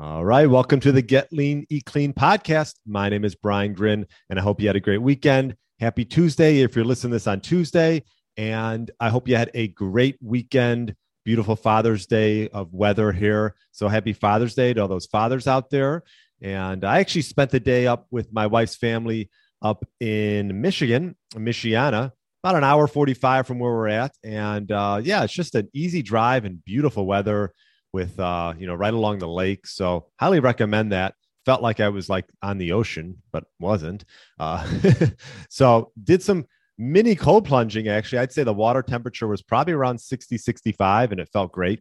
All right, welcome to the Get Lean, Eat Clean podcast. My name is Brian Grin, and I hope you had a great weekend. Happy Tuesday if you're listening to this on Tuesday. And I hope you had a great weekend. Beautiful Father's Day of weather here. So happy Father's Day to all those fathers out there. And I actually spent the day up with my wife's family up in Michigan, Michiana, about an hour 45 from where we're at. And uh, yeah, it's just an easy drive and beautiful weather with uh, you know right along the lake. So highly recommend that. Felt like I was like on the ocean, but wasn't. Uh, so did some mini cold plunging actually. I'd say the water temperature was probably around 60, 65, and it felt great.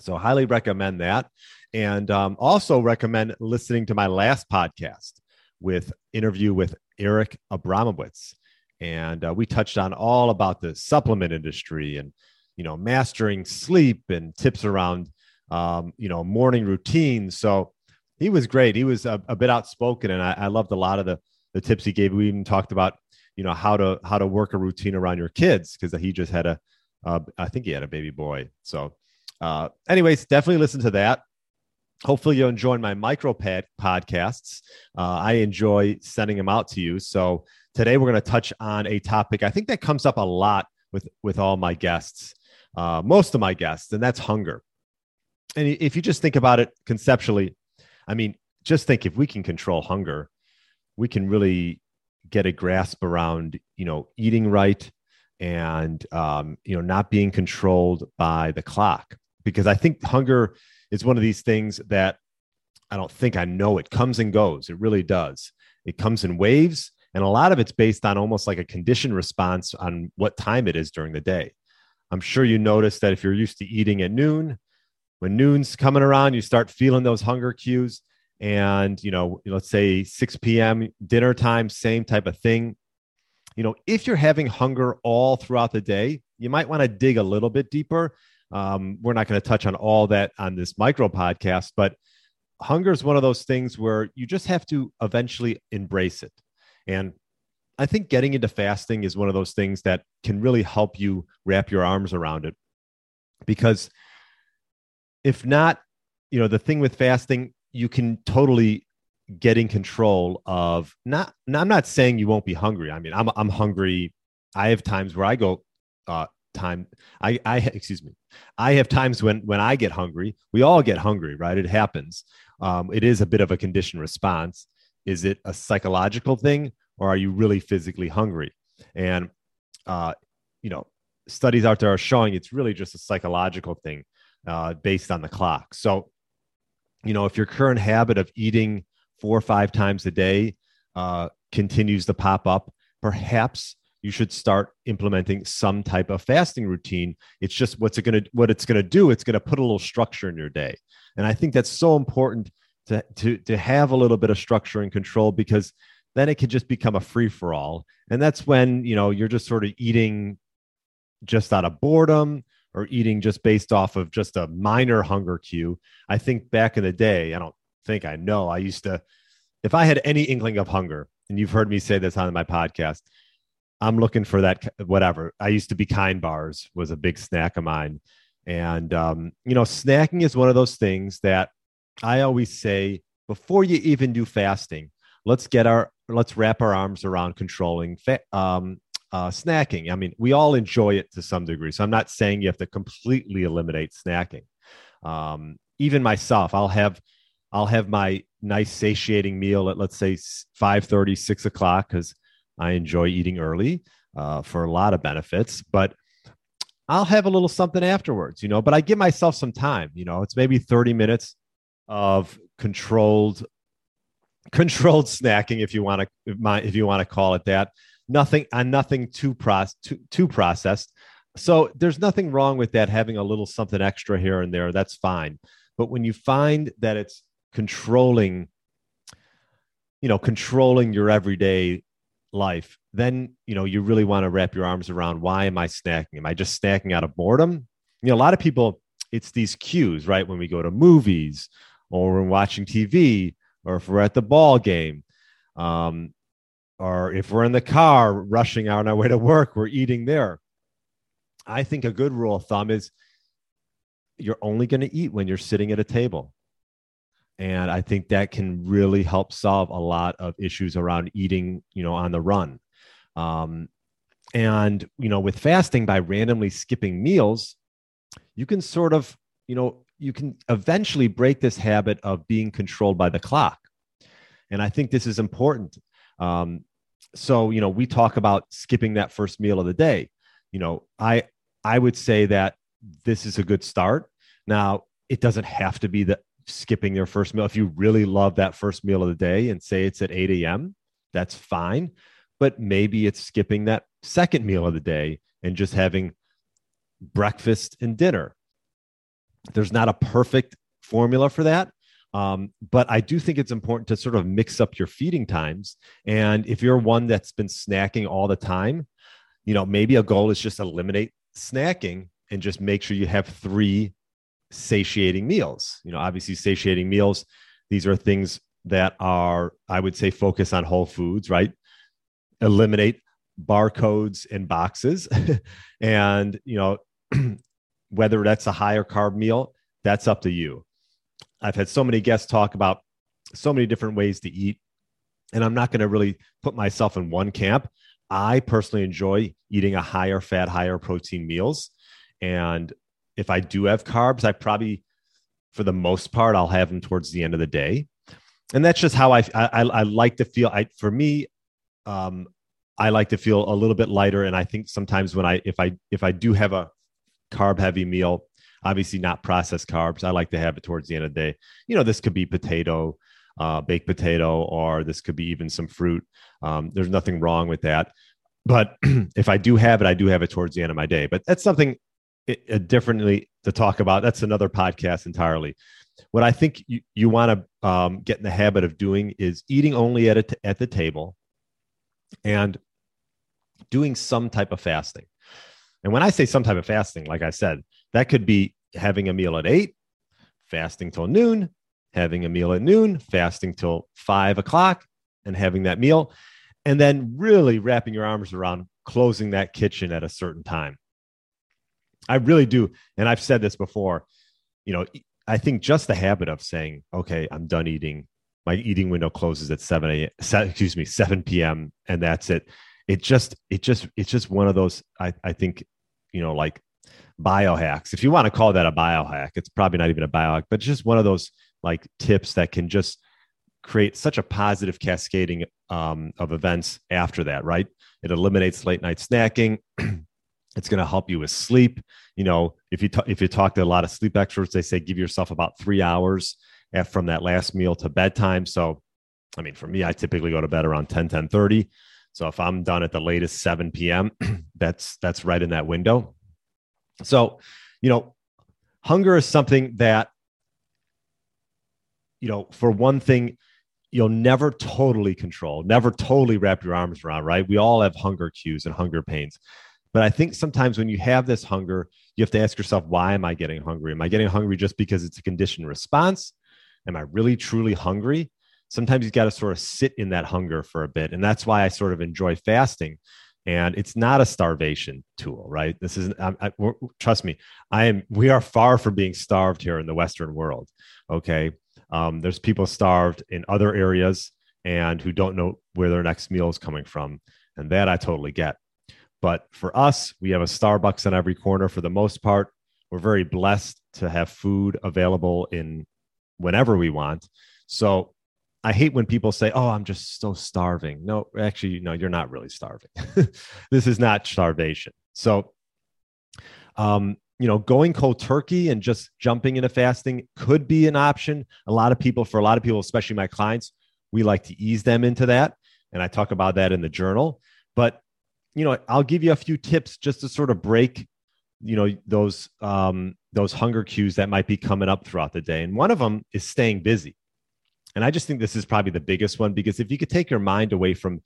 So highly recommend that. And um, also recommend listening to my last podcast with interview with Eric Abramowitz. And uh, we touched on all about the supplement industry and you know mastering sleep and tips around um, you know, morning routine. So he was great. He was a, a bit outspoken, and I, I, loved a lot of the the tips he gave. We even talked about you know how to how to work a routine around your kids because he just had a, uh, I think he had a baby boy. So, uh, anyways, definitely listen to that. Hopefully, you'll enjoy my micro pad podcasts. Uh, I enjoy sending them out to you. So today we're going to touch on a topic I think that comes up a lot with with all my guests, uh, most of my guests, and that's hunger and if you just think about it conceptually, I mean, just think if we can control hunger, we can really get a grasp around, you know, eating right and, um, you know, not being controlled by the clock. Because I think hunger is one of these things that I don't think I know it comes and goes. It really does. It comes in waves. And a lot of it's based on almost like a conditioned response on what time it is during the day. I'm sure you notice that if you're used to eating at noon, when noon's coming around, you start feeling those hunger cues. And, you know, let's say 6 p.m., dinner time, same type of thing. You know, if you're having hunger all throughout the day, you might want to dig a little bit deeper. Um, we're not going to touch on all that on this micro podcast, but hunger is one of those things where you just have to eventually embrace it. And I think getting into fasting is one of those things that can really help you wrap your arms around it because if not, you know, the thing with fasting, you can totally get in control of not, I'm not saying you won't be hungry. I mean, I'm, I'm hungry. I have times where I go, uh, time I, I excuse me. I have times when when i get hungry. We all get hungry right? It happens. Um, it is a bit of a conditioned response. Is it a psychological thing or are you really physically hungry? And uh, you know studies out there are showing it's really just a psychological thing uh, based on the clock. So, you know, if your current habit of eating four or five times a day uh, continues to pop up, perhaps you should start implementing some type of fasting routine. It's just what's it going to what it's going to do. It's going to put a little structure in your day, and I think that's so important to to to have a little bit of structure and control because then it can just become a free for all, and that's when you know you're just sort of eating just out of boredom or eating just based off of just a minor hunger cue. I think back in the day, I don't think I know, I used to, if I had any inkling of hunger, and you've heard me say this on my podcast, I'm looking for that, whatever. I used to be kind bars was a big snack of mine. And, um, you know, snacking is one of those things that I always say before you even do fasting, let's get our, let's wrap our arms around controlling fa- um, uh, snacking. I mean, we all enjoy it to some degree. So I'm not saying you have to completely eliminate snacking. Um, even myself, I'll have I'll have my nice satiating meal at let's say 5 30, 6 o'clock because I enjoy eating early uh, for a lot of benefits. But I'll have a little something afterwards, you know. But I give myself some time, you know. It's maybe 30 minutes of controlled controlled snacking if you want to if you want to call it that nothing on nothing too, process, too, too processed. So there's nothing wrong with that having a little something extra here and there. That's fine. But when you find that it's controlling, you know, controlling your everyday life, then, you know, you really want to wrap your arms around why am I snacking? Am I just snacking out of boredom? You know, a lot of people, it's these cues, right? When we go to movies or we're watching TV or if we're at the ball game, um, or if we're in the car rushing out on our way to work, we're eating there. I think a good rule of thumb is you're only going to eat when you're sitting at a table. And I think that can really help solve a lot of issues around eating, you know, on the run. Um, and, you know, with fasting, by randomly skipping meals, you can sort of, you know, you can eventually break this habit of being controlled by the clock. And I think this is important. Um, so, you know, we talk about skipping that first meal of the day. You know, I I would say that this is a good start. Now, it doesn't have to be the skipping your first meal. If you really love that first meal of the day and say it's at 8 a.m., that's fine. But maybe it's skipping that second meal of the day and just having breakfast and dinner. There's not a perfect formula for that. Um, but I do think it's important to sort of mix up your feeding times. And if you're one that's been snacking all the time, you know, maybe a goal is just eliminate snacking and just make sure you have three satiating meals. You know, obviously, satiating meals, these are things that are, I would say, focus on whole foods, right? Eliminate barcodes and boxes. and, you know, whether that's a higher carb meal, that's up to you. I've had so many guests talk about so many different ways to eat, and I'm not going to really put myself in one camp. I personally enjoy eating a higher fat, higher protein meals. And if I do have carbs, I probably, for the most part, I'll have them towards the end of the day. And that's just how I, I, I like to feel. I, for me, um, I like to feel a little bit lighter. And I think sometimes when I, if I, if I do have a carb heavy meal, obviously not processed carbs, I like to have it towards the end of the day. You know, this could be potato, uh, baked potato, or this could be even some fruit. Um, there's nothing wrong with that. But if I do have it, I do have it towards the end of my day. But that's something it, it differently to talk about. That's another podcast entirely. What I think you, you want to um, get in the habit of doing is eating only at, a, at the table and doing some type of fasting. And when I say some type of fasting, like I said, that could be having a meal at eight, fasting till noon, having a meal at noon, fasting till five o'clock, and having that meal. And then really wrapping your arms around closing that kitchen at a certain time. I really do. And I've said this before, you know, I think just the habit of saying, okay, I'm done eating. My eating window closes at 7 a.m. Excuse me, 7 p.m. And that's it. It just, it just, it's just one of those, I, I think, you know, like biohacks. If you want to call that a biohack, it's probably not even a biohack, but just one of those like tips that can just create such a positive cascading um, of events after that, right? It eliminates late night snacking. it's going to help you with sleep. You know, if you t- if you talk to a lot of sleep experts, they say give yourself about three hours from that last meal to bedtime. So, I mean, for me, I typically go to bed around 10, 10 30. So if I'm done at the latest 7 p.m., that's that's right in that window. So, you know, hunger is something that, you know, for one thing, you'll never totally control, never totally wrap your arms around, right? We all have hunger cues and hunger pains. But I think sometimes when you have this hunger, you have to ask yourself, why am I getting hungry? Am I getting hungry just because it's a conditioned response? Am I really truly hungry? Sometimes you've got to sort of sit in that hunger for a bit. And that's why I sort of enjoy fasting and it's not a starvation tool right? This is I, I, trust me i am we are far from being starved here in the western world okay? Um, there's people starved in other areas and who don't know where their next meal is coming from and that i totally get. But for us we have a starbucks on every corner for the most part. We're very blessed to have food available in whenever we want. So I hate when people say, "Oh, I'm just so starving." No, actually, no, you're not really starving. this is not starvation. So, um, you know, going cold turkey and just jumping into fasting could be an option. A lot of people, for a lot of people, especially my clients, we like to ease them into that, and I talk about that in the journal. But you know, I'll give you a few tips just to sort of break, you know, those um, those hunger cues that might be coming up throughout the day. And one of them is staying busy. And I just think this is probably the biggest one because if you could take your mind away from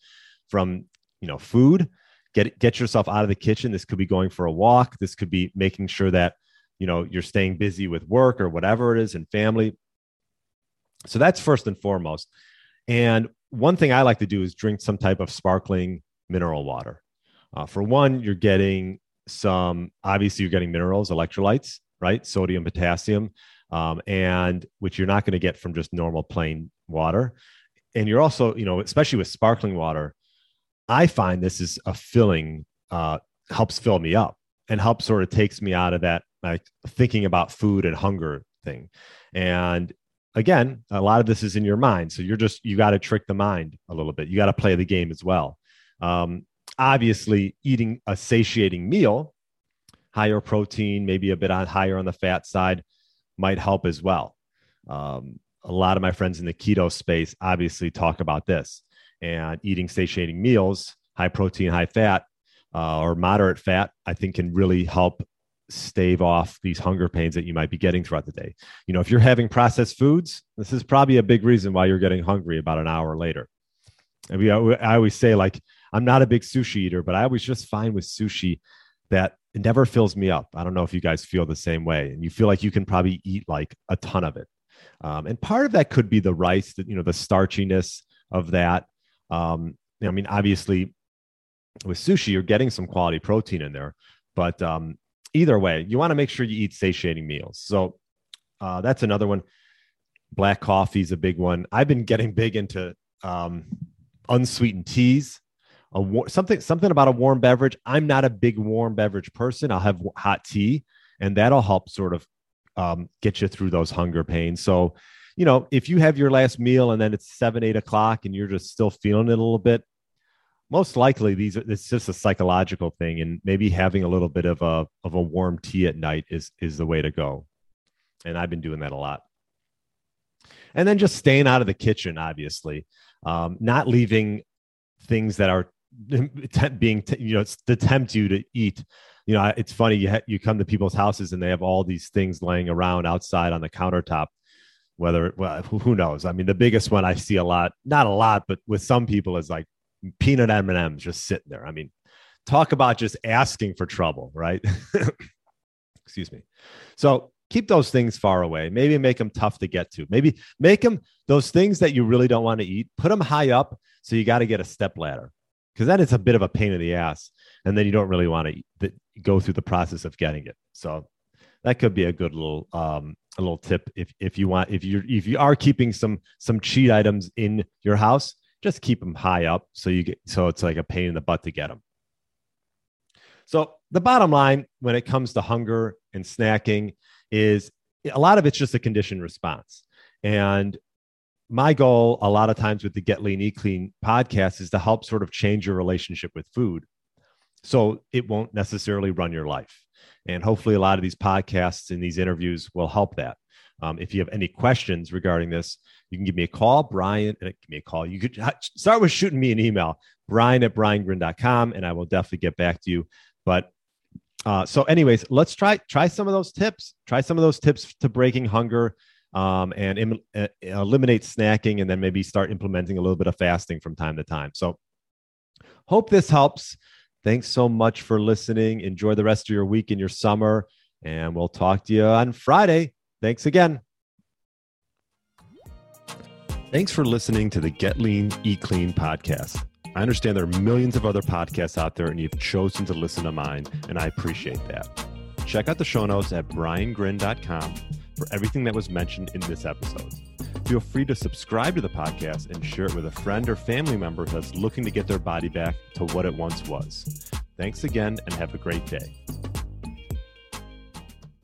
from you know food, get get yourself out of the kitchen. This could be going for a walk. This could be making sure that you know you're staying busy with work or whatever it is and family. So that's first and foremost. And one thing I like to do is drink some type of sparkling mineral water. Uh, for one, you're getting some obviously you're getting minerals, electrolytes, right? Sodium, potassium, um, and which you're not going to get from just normal plain water. And you're also, you know, especially with sparkling water, I find this is a filling, uh, helps fill me up and helps sort of takes me out of that like thinking about food and hunger thing. And again, a lot of this is in your mind. So you're just, you got to trick the mind a little bit. You got to play the game as well. Um, obviously, eating a satiating meal, higher protein, maybe a bit on higher on the fat side, might help as well. Um, a lot of my friends in the keto space obviously talk about this and eating satiating meals, high protein, high fat, uh, or moderate fat, I think can really help stave off these hunger pains that you might be getting throughout the day. You know, if you're having processed foods, this is probably a big reason why you're getting hungry about an hour later. And we, I always say, like, I'm not a big sushi eater, but I was just fine with sushi that it never fills me up. I don't know if you guys feel the same way, and you feel like you can probably eat like a ton of it. Um, and part of that could be the rice, that you know, the starchiness of that. Um, I mean, obviously, with sushi, you're getting some quality protein in there, but um, either way, you want to make sure you eat satiating meals. So uh, that's another one. Black coffee is a big one. I've been getting big into um, unsweetened teas. A war- something something about a warm beverage. I'm not a big warm beverage person. I'll have hot tea, and that'll help sort of um, get you through those hunger pains. So, you know, if you have your last meal and then it's seven, eight o'clock, and you're just still feeling it a little bit, most likely these are it's just a psychological thing and maybe having a little bit of a of a warm tea at night is is the way to go and i've been doing that a lot and then just staying out of the kitchen obviously um, not leaving things that are being you know to tempt you to eat you know it's funny you ha- you come to people's houses and they have all these things laying around outside on the countertop whether well who knows i mean the biggest one i see a lot not a lot but with some people is like peanut M&Ms just sitting there. I mean, talk about just asking for trouble, right? Excuse me. So keep those things far away. Maybe make them tough to get to. Maybe make them those things that you really don't want to eat, put them high up. So you got to get a step ladder because that is a bit of a pain in the ass. And then you don't really want to go through the process of getting it. So that could be a good little, um, a little tip if, if you want, if you're, if you are keeping some, some cheat items in your house, just keep them high up so you get so it's like a pain in the butt to get them. So the bottom line when it comes to hunger and snacking is a lot of it's just a conditioned response. And my goal a lot of times with the Get Lean Eat Clean podcast is to help sort of change your relationship with food so it won't necessarily run your life. And hopefully, a lot of these podcasts and these interviews will help that. Um, if you have any questions regarding this, you can give me a call, Brian. Uh, give me a call. You could start with shooting me an email, Brian at briangrin.com, and I will definitely get back to you. But uh, so, anyways, let's try try some of those tips. Try some of those tips to breaking hunger um, and Im- uh, eliminate snacking, and then maybe start implementing a little bit of fasting from time to time. So, hope this helps. Thanks so much for listening. Enjoy the rest of your week and your summer, and we'll talk to you on Friday. Thanks again. Thanks for listening to the Get Lean, Eat Clean podcast. I understand there are millions of other podcasts out there, and you've chosen to listen to mine, and I appreciate that. Check out the show notes at briangrin.com for everything that was mentioned in this episode. Feel free to subscribe to the podcast and share it with a friend or family member that's looking to get their body back to what it once was. Thanks again, and have a great day.